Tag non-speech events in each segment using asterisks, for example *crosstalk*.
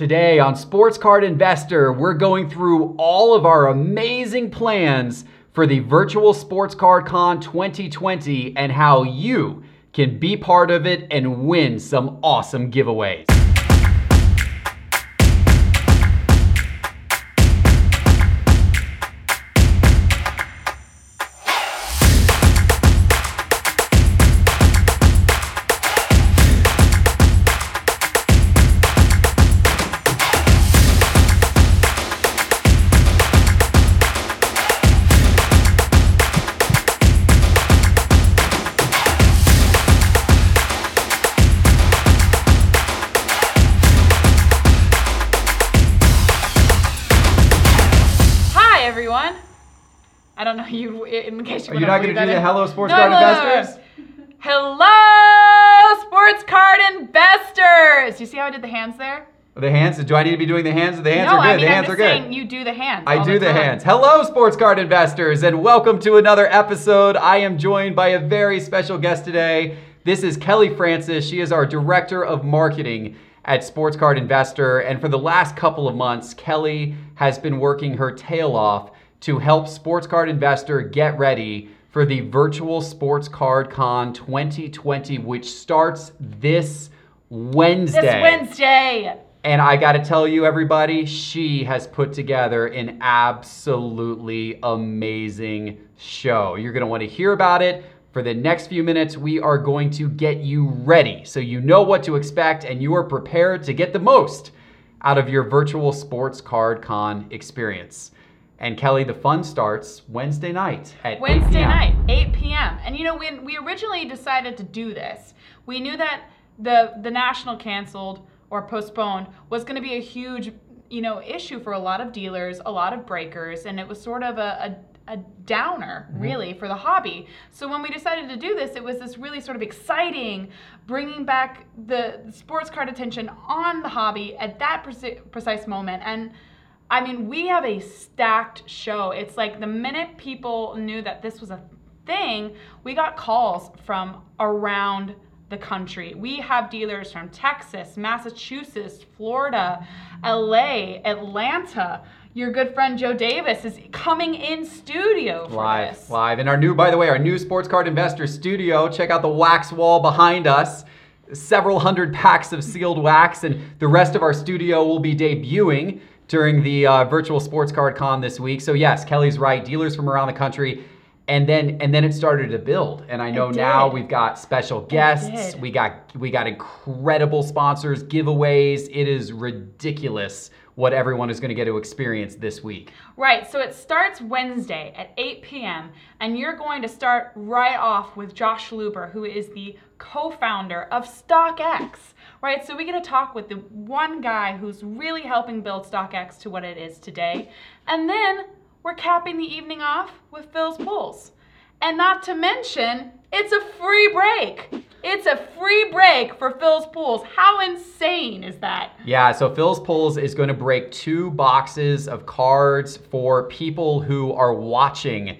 Today on Sports Card Investor, we're going through all of our amazing plans for the Virtual Sports Card Con 2020 and how you can be part of it and win some awesome giveaways. You in case you Are you not going to do the in. Hello Sports No, Card no, no. Investors? Hello, sports card investors. You see how I did the hands there? The hands? Do I need to be doing the hands? The hands no, are good. I mean the I'm hands just are good. saying you do the hands. I do the, time. hands. Hello, sports card investors, and welcome to another episode. I am joined by a very special guest today. This is Kelly Francis. She is our director of marketing at Sports Card Investor. And for the last couple of months, Kelly has been working her tail off to help Sports Card Investor get ready for the virtual Sports Card Con 2020, which starts this Wednesday. This Wednesday. And I got to tell you, everybody, she has put together an absolutely amazing show. You're going to want to hear about it. For the next few minutes, we are going to get you ready so you know what to expect and you are prepared to get the most out of your virtual sports card con experience. And Kelly, the fun starts Wednesday night at 8 Wednesday p.m. night, 8 p.m. And you know, when we originally decided to do this, we knew that the the national canceled or postponed was going to be a huge, you know, issue for a lot of dealers, a lot of breakers, and it was sort of a, a, a downer, mm-hmm. really, for the hobby. So when we decided to do this, it was this really sort of exciting, bringing back the sports card attention on the hobby at that preci- precise moment. And I mean, we have a stacked show. It's like the minute people knew that this was a thing, we got calls from around the country. We have dealers from Texas, Massachusetts, Florida, LA, Atlanta. Your good friend Joe Davis is coming in studio for live, this. live. And our new, by the way, our new sports card investor studio. Check out the wax wall behind us. Several hundred packs of sealed wax, and the rest of our studio will be debuting during the uh, virtual sports card con this week. So yes, Kelly's right. Dealers from around the country. And then and then it started to build. And I know now we've got special guests. We got we got incredible sponsors, giveaways. It is ridiculous what everyone is going to get to experience this week. Right, so it starts Wednesday at 8 p.m., and you're going to start right off with Josh Luber, who is the co founder of StockX. Right, so we get to talk with the one guy who's really helping build StockX to what it is today. And then we're capping the evening off with Phil's Pulls. And not to mention, it's a free break. It's a free break for Phil's Pulls. How insane is that? Yeah, so Phil's Pulls is going to break two boxes of cards for people who are watching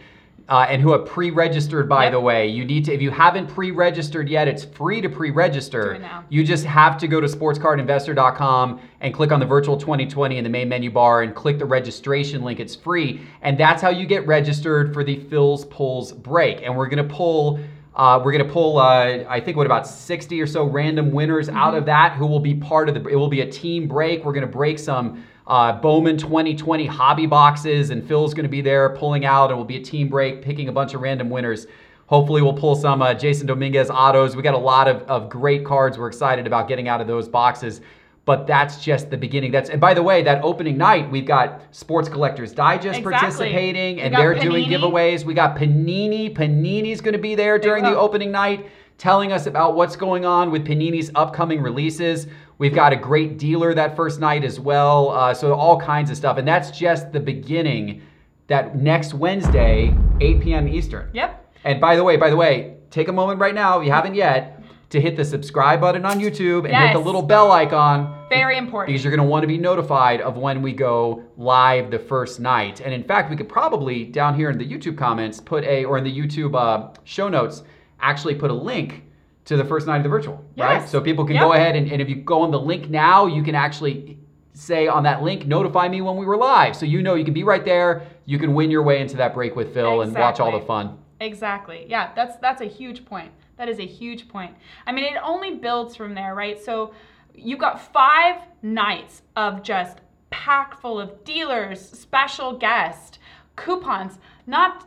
uh, and who have pre-registered. By Yep. the way, you need to if you haven't pre-registered yet, it's free to pre-register. Do it now. You just have to go to sportscardinvestor.com and click on the virtual 2020 in the main menu bar and click the registration link. It's free, and that's how you get registered for the Phil's Pulls break. And we're gonna pull. Uh, we're gonna pull, uh, I think, what about 60 or so random winners out of that who will be part of the. It will be a team break. We're gonna break some uh, Bowman 2020 hobby boxes, and Phil's gonna be there pulling out, and will be a team break, picking a bunch of random winners. Hopefully, we'll pull some uh, Jasson Dominguez autos. We got a lot of, of great cards. We're excited about getting out of those boxes. But that's just the beginning. That's and by the way, that opening night we've got Sports Collectors Digest Exactly. participating, We and they're doing giveaways. We got Panini. Panini's going to be there during the opening night, telling us about what's going on with Panini's upcoming releases. We've got a great dealer that first night as well. Uh, so all kinds of stuff, and that's just the beginning. That next Wednesday, 8 p.m. Eastern. Yep. And by the way, by the way, take a moment right now, if you haven't yet, to hit the subscribe button on YouTube and hit the little bell icon Very important. because you're going to want to be notified of when we go live the first night. And in fact, we could probably down here in the YouTube comments put a, or in the YouTube uh, show notes, actually put a link to the first night of the virtual, right? So people can Yep. go ahead and, and if you go on the link now, you can actually say on that link, notify me when we were live. So you know you can be right there. You can win your way into that break with Phil and watch all the fun. Exactly. Yeah, that's that's a huge point. That is a huge point. I mean, it only builds from there, right? So you've got five nights of just packed full of dealers, special guests, coupons, not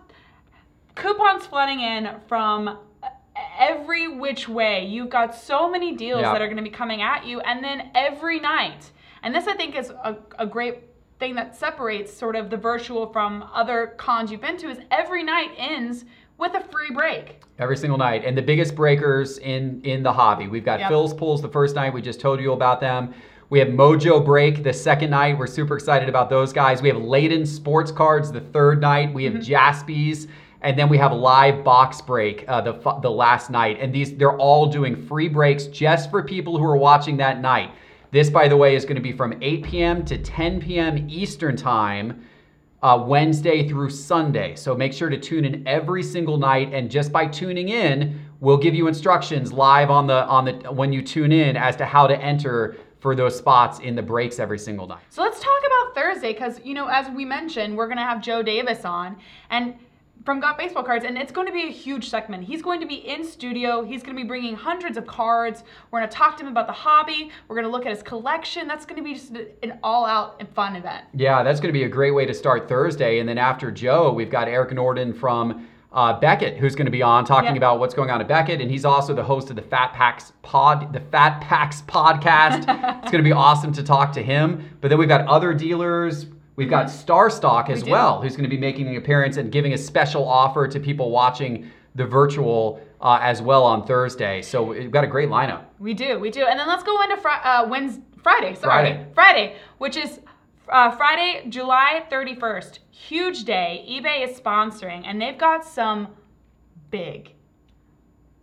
coupons flooding in from every which way. You've got so many deals Yeah. that are going to be coming at you, and then every night. And this, I think, is a, a great thing that separates sort of the virtual from other cons you've been to is every night ends with a free break. Every single night. And the biggest breakers in in the hobby. We've got Yep. Phil's pulls the first night. We just told you about them. We have Mojo Break the second night. We're super excited about those guys. We have Layton Sports Cards the third night. We have mm-hmm. Jaspys. And then we have live box break uh, the the last night, and these they're all doing free breaks just for people who are watching that night. This, by the way, is going to be from 8 p.m. to 10 p.m. Eastern time uh, Wednesday through Sunday. So make sure to tune in every single night, and just by tuning in, we'll give you instructions live on the on the when you tune in as to how to enter for those spots in the breaks every single night. So let's talk about Thursday because, you know, as we mentioned, we're going to have Joe Davis on and from Got Baseball Cards, and it's going to be a huge segment. He's going to be in studio. He's going to be bringing hundreds of cards. We're going to talk to him about the hobby. We're going to look at his collection. That's going to be just an all out and fun event. Yeah, that's going to be a great way to start Thursday. And then after Joe, we've got Eric Norden from uh, Beckett, who's going to be on talking about what's going on at Beckett, and he's also the host of the Fat Packs Pod, the Fat Packs podcast. *laughs* it's going to be awesome to talk to him. But then we've got other dealers. We've got Star Stock as. We well, who's going to be making an appearance and giving a special offer to people watching the virtual uh, as well on Thursday. So we've got a great lineup. We do, we do. And then let's go into fri- uh, Wednesday, Friday, sorry. Friday. Friday, which is uh, Friday, July 31st. Huge day. eBay is sponsoring, and they've got some big,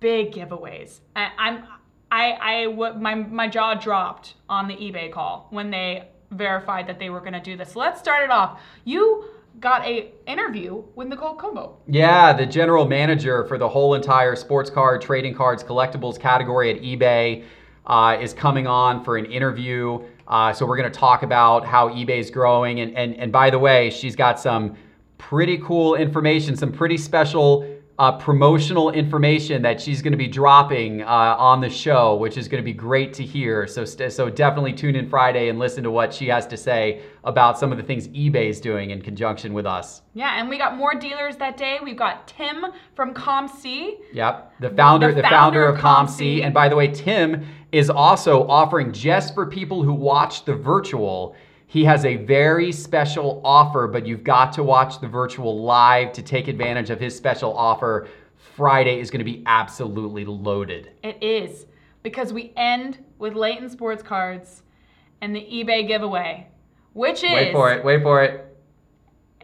big giveaways. I, I'm, I, I, w- my, my jaw dropped on the eBay call when they verified that they were going to do this. Let's start it off. You got a interview with Nicole Colombo. Yeah, the general manager for the whole entire sports card, trading cards, collectibles category at eBay uh, is coming on for an interview. Uh, so we're going to talk about how eBay is growing. And, and, and by the way, she's got some pretty cool information, some pretty special uh, promotional information that she's going to be dropping uh, on the show, which is going to be great to hear. So, st- so definitely tune in Friday and listen to what she has to say about some of the things eBay is doing in conjunction with us. Yeah, and we got more dealers that day. We've got Tim from COMC. Yep, the founder, The the, founder founder of COMC. COMC. And by the way, Tim is also offering just for people who watch the virtual. He has a very special offer, but you've got to watch the virtual live to take advantage of his special offer. Friday is going to be absolutely loaded. It is because we end with Layton Sports Cards and the eBay giveaway, which is Wait for it. Wait for it.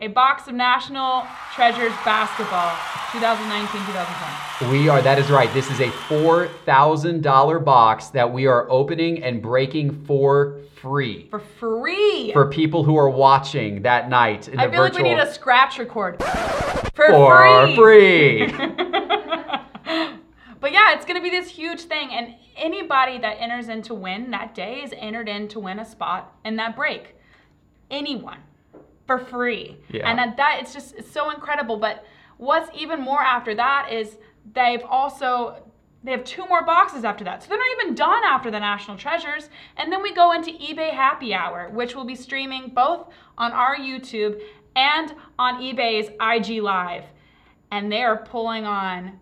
A box of National Treasures basketball 2019-2020. We are, that is right. This is a $4,000 box that we are opening and breaking for free For free. for people who are watching that night in I the feel virtual. like we need a scratch record. For for free. free. *laughs* But yeah, it's going to be this huge thing. And anybody that enters in to win that day is entered in to win a spot in that break. Anyone for free. Yeah. And at that, it's just it's so incredible. But what's even more after that is they've also. They have two more boxes after that. So they're not even done after the National Treasures. And then we go into eBay Happy Hour, which will be streaming both on our YouTube and on eBay's IG Live. And they are pulling on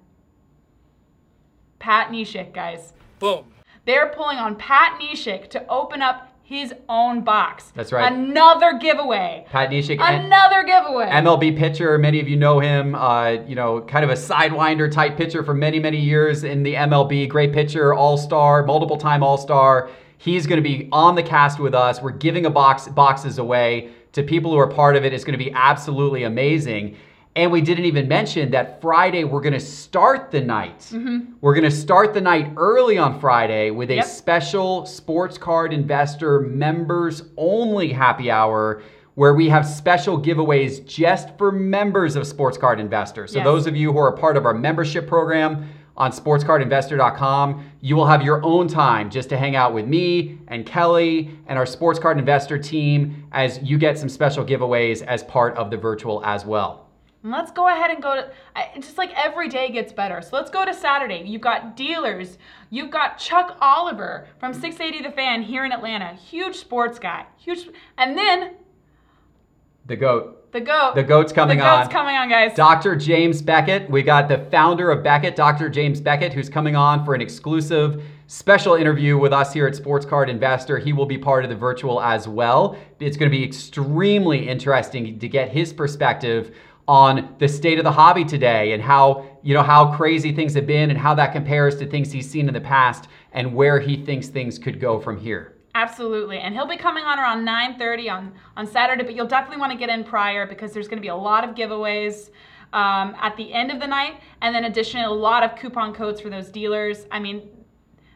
Pat Neshek, guys. Boom. They're pulling on Pat Neshek to open up his own box. That's right. Another giveaway. Pat Neshek, and Another giveaway. MLB pitcher. Many of you know him. Uh, you know, kind of a sidewinder type pitcher for many, many years in the MLB. Great pitcher, All Star, multiple time All Star. He's going to be on the cast with us. We're giving a box boxes away to people who are part of it. It's going to be absolutely amazing. And we didn't even mention that Friday we're going to start the night. Mm-hmm. We're going to start the night early on Friday with a Yep. special sports card investor members only happy hour where we have special giveaways just for members of Sports Card Investor. So Yes. those of you who are part of our membership program on sportscardinvestor.com. You will have your own time just to hang out with me and Kelly and our Sports Card Investor team as you get some special giveaways as part of the virtual as well. Let's go ahead and go to just like every day gets better. So let's go to Saturday. You've got dealers. You've got Chuck Oliver from 680 The Fan here in Atlanta. Huge sports guy. Huge. And then the GOAT. The GOAT. The GOAT's coming on. the on. GOAT's coming on, guys. Dr. James Beckett. We got the founder of Beckett, Dr. James Beckett, who's coming on for an exclusive special interview with us here at Sports Card Investor. He will be part of the virtual as well. It's going to be extremely interesting to get his perspective on the state of the hobby today and how you know how crazy things have been and how that compares to things he's seen in the past and where he thinks things could go from here. Absolutely. And he'll be coming on around 9:30 on on Saturday, but you'll definitely want to get in prior because there's going to be a lot of giveaways um, at the end of the night, and then additionally a lot of coupon codes for those dealers. I mean,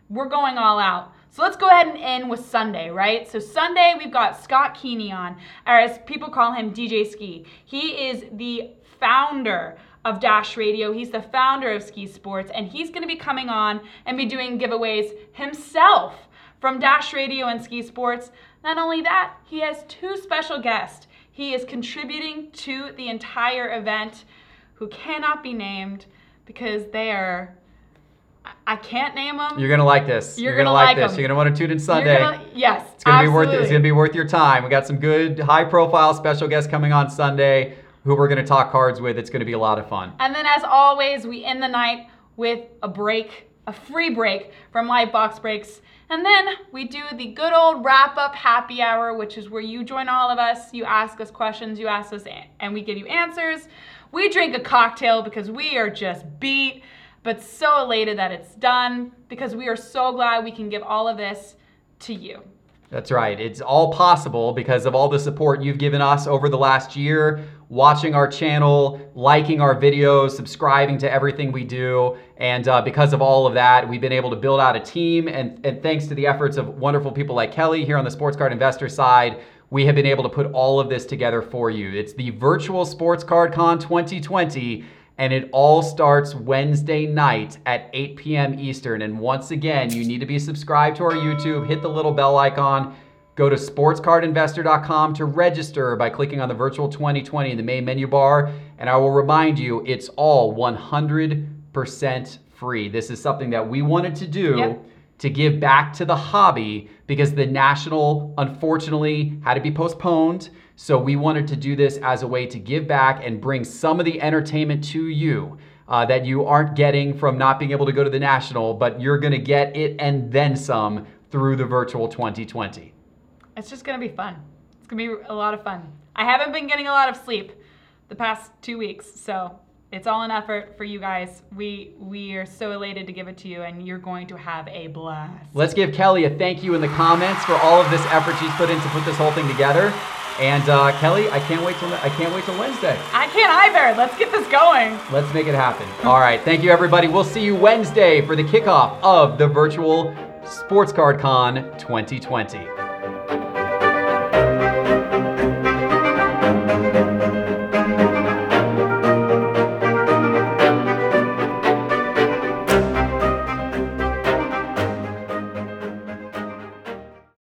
we're going all out. So let's go ahead and end with Sunday, right? So Sunday we've got Scott Keeney on, or as people call him, DJ Skee. He is the founder of Dash Radio. He's the founder of Skee Sports, and he's going to be coming on and be doing giveaways himself from Dash Radio and Skee Sports. Not only that, he has two special guests. He is contributing to the entire event who cannot be named because they are. I can't name them. You're gonna like this. You're, You're gonna, gonna like, this. them. You're gonna want to tune in Sunday. Gonna, yes, it's gonna absolutely. be worth it. It's gonna be worth your time. We got some good, high-profile special guests coming on Sunday who we're gonna talk cards with. It's gonna be a lot of fun. And then, as always, we end the night with a break, a free break from Live Box Breaks. And then we do the good old wrap up happy hour, which is where you join all of us, you ask us questions, you ask us, and we give you answers. We drink a cocktail because we are just beat, but so elated that it's done because we are so glad we can give all of this to you. That's right. It's all possible because of all the support you've given us over the last year, watching our channel, liking our videos, subscribing to everything we do. And uh, because of all of that, we've been able to build out a team. And, and thanks to the efforts of wonderful people like Kelly here on the Sports Card Investor side, we have been able to put all of this together for you. It's the virtual Sports Card Con 2020 and it all starts Wednesday night at 8 p.m. Eastern. And once again, you need to be subscribed to our YouTube, hit the little bell icon, go to sportscardinvestor.com to register by clicking on the virtual 2020 in the main menu bar. And I will remind you, it's all 100% free. This is something that we wanted to do. Yep. To give back to the hobby because the national, unfortunately, had to be postponed. So we wanted to do this as a way to give back and bring some of the entertainment to you uh, that you aren't getting from not being able to go to the national, but you're going to get it and then some through the virtual 2020. It's just going to be fun. It's going to be a lot of fun. I haven't been getting a lot of sleep the past two weeks, so it's all an effort for you guys. We we are so elated to give it to you, and you're going to have a blast. Let's give Kelly a thank you in the comments for all of this effort she's put in to put this whole thing together. And uh, Kelly, I can't wait till I can't wait till Wednesday. I can't either. Let's get this going. Let's make it happen. All right, thank you everybody. We'll see you Wednesday for the kickoff of the virtual Sports Card Con 2020.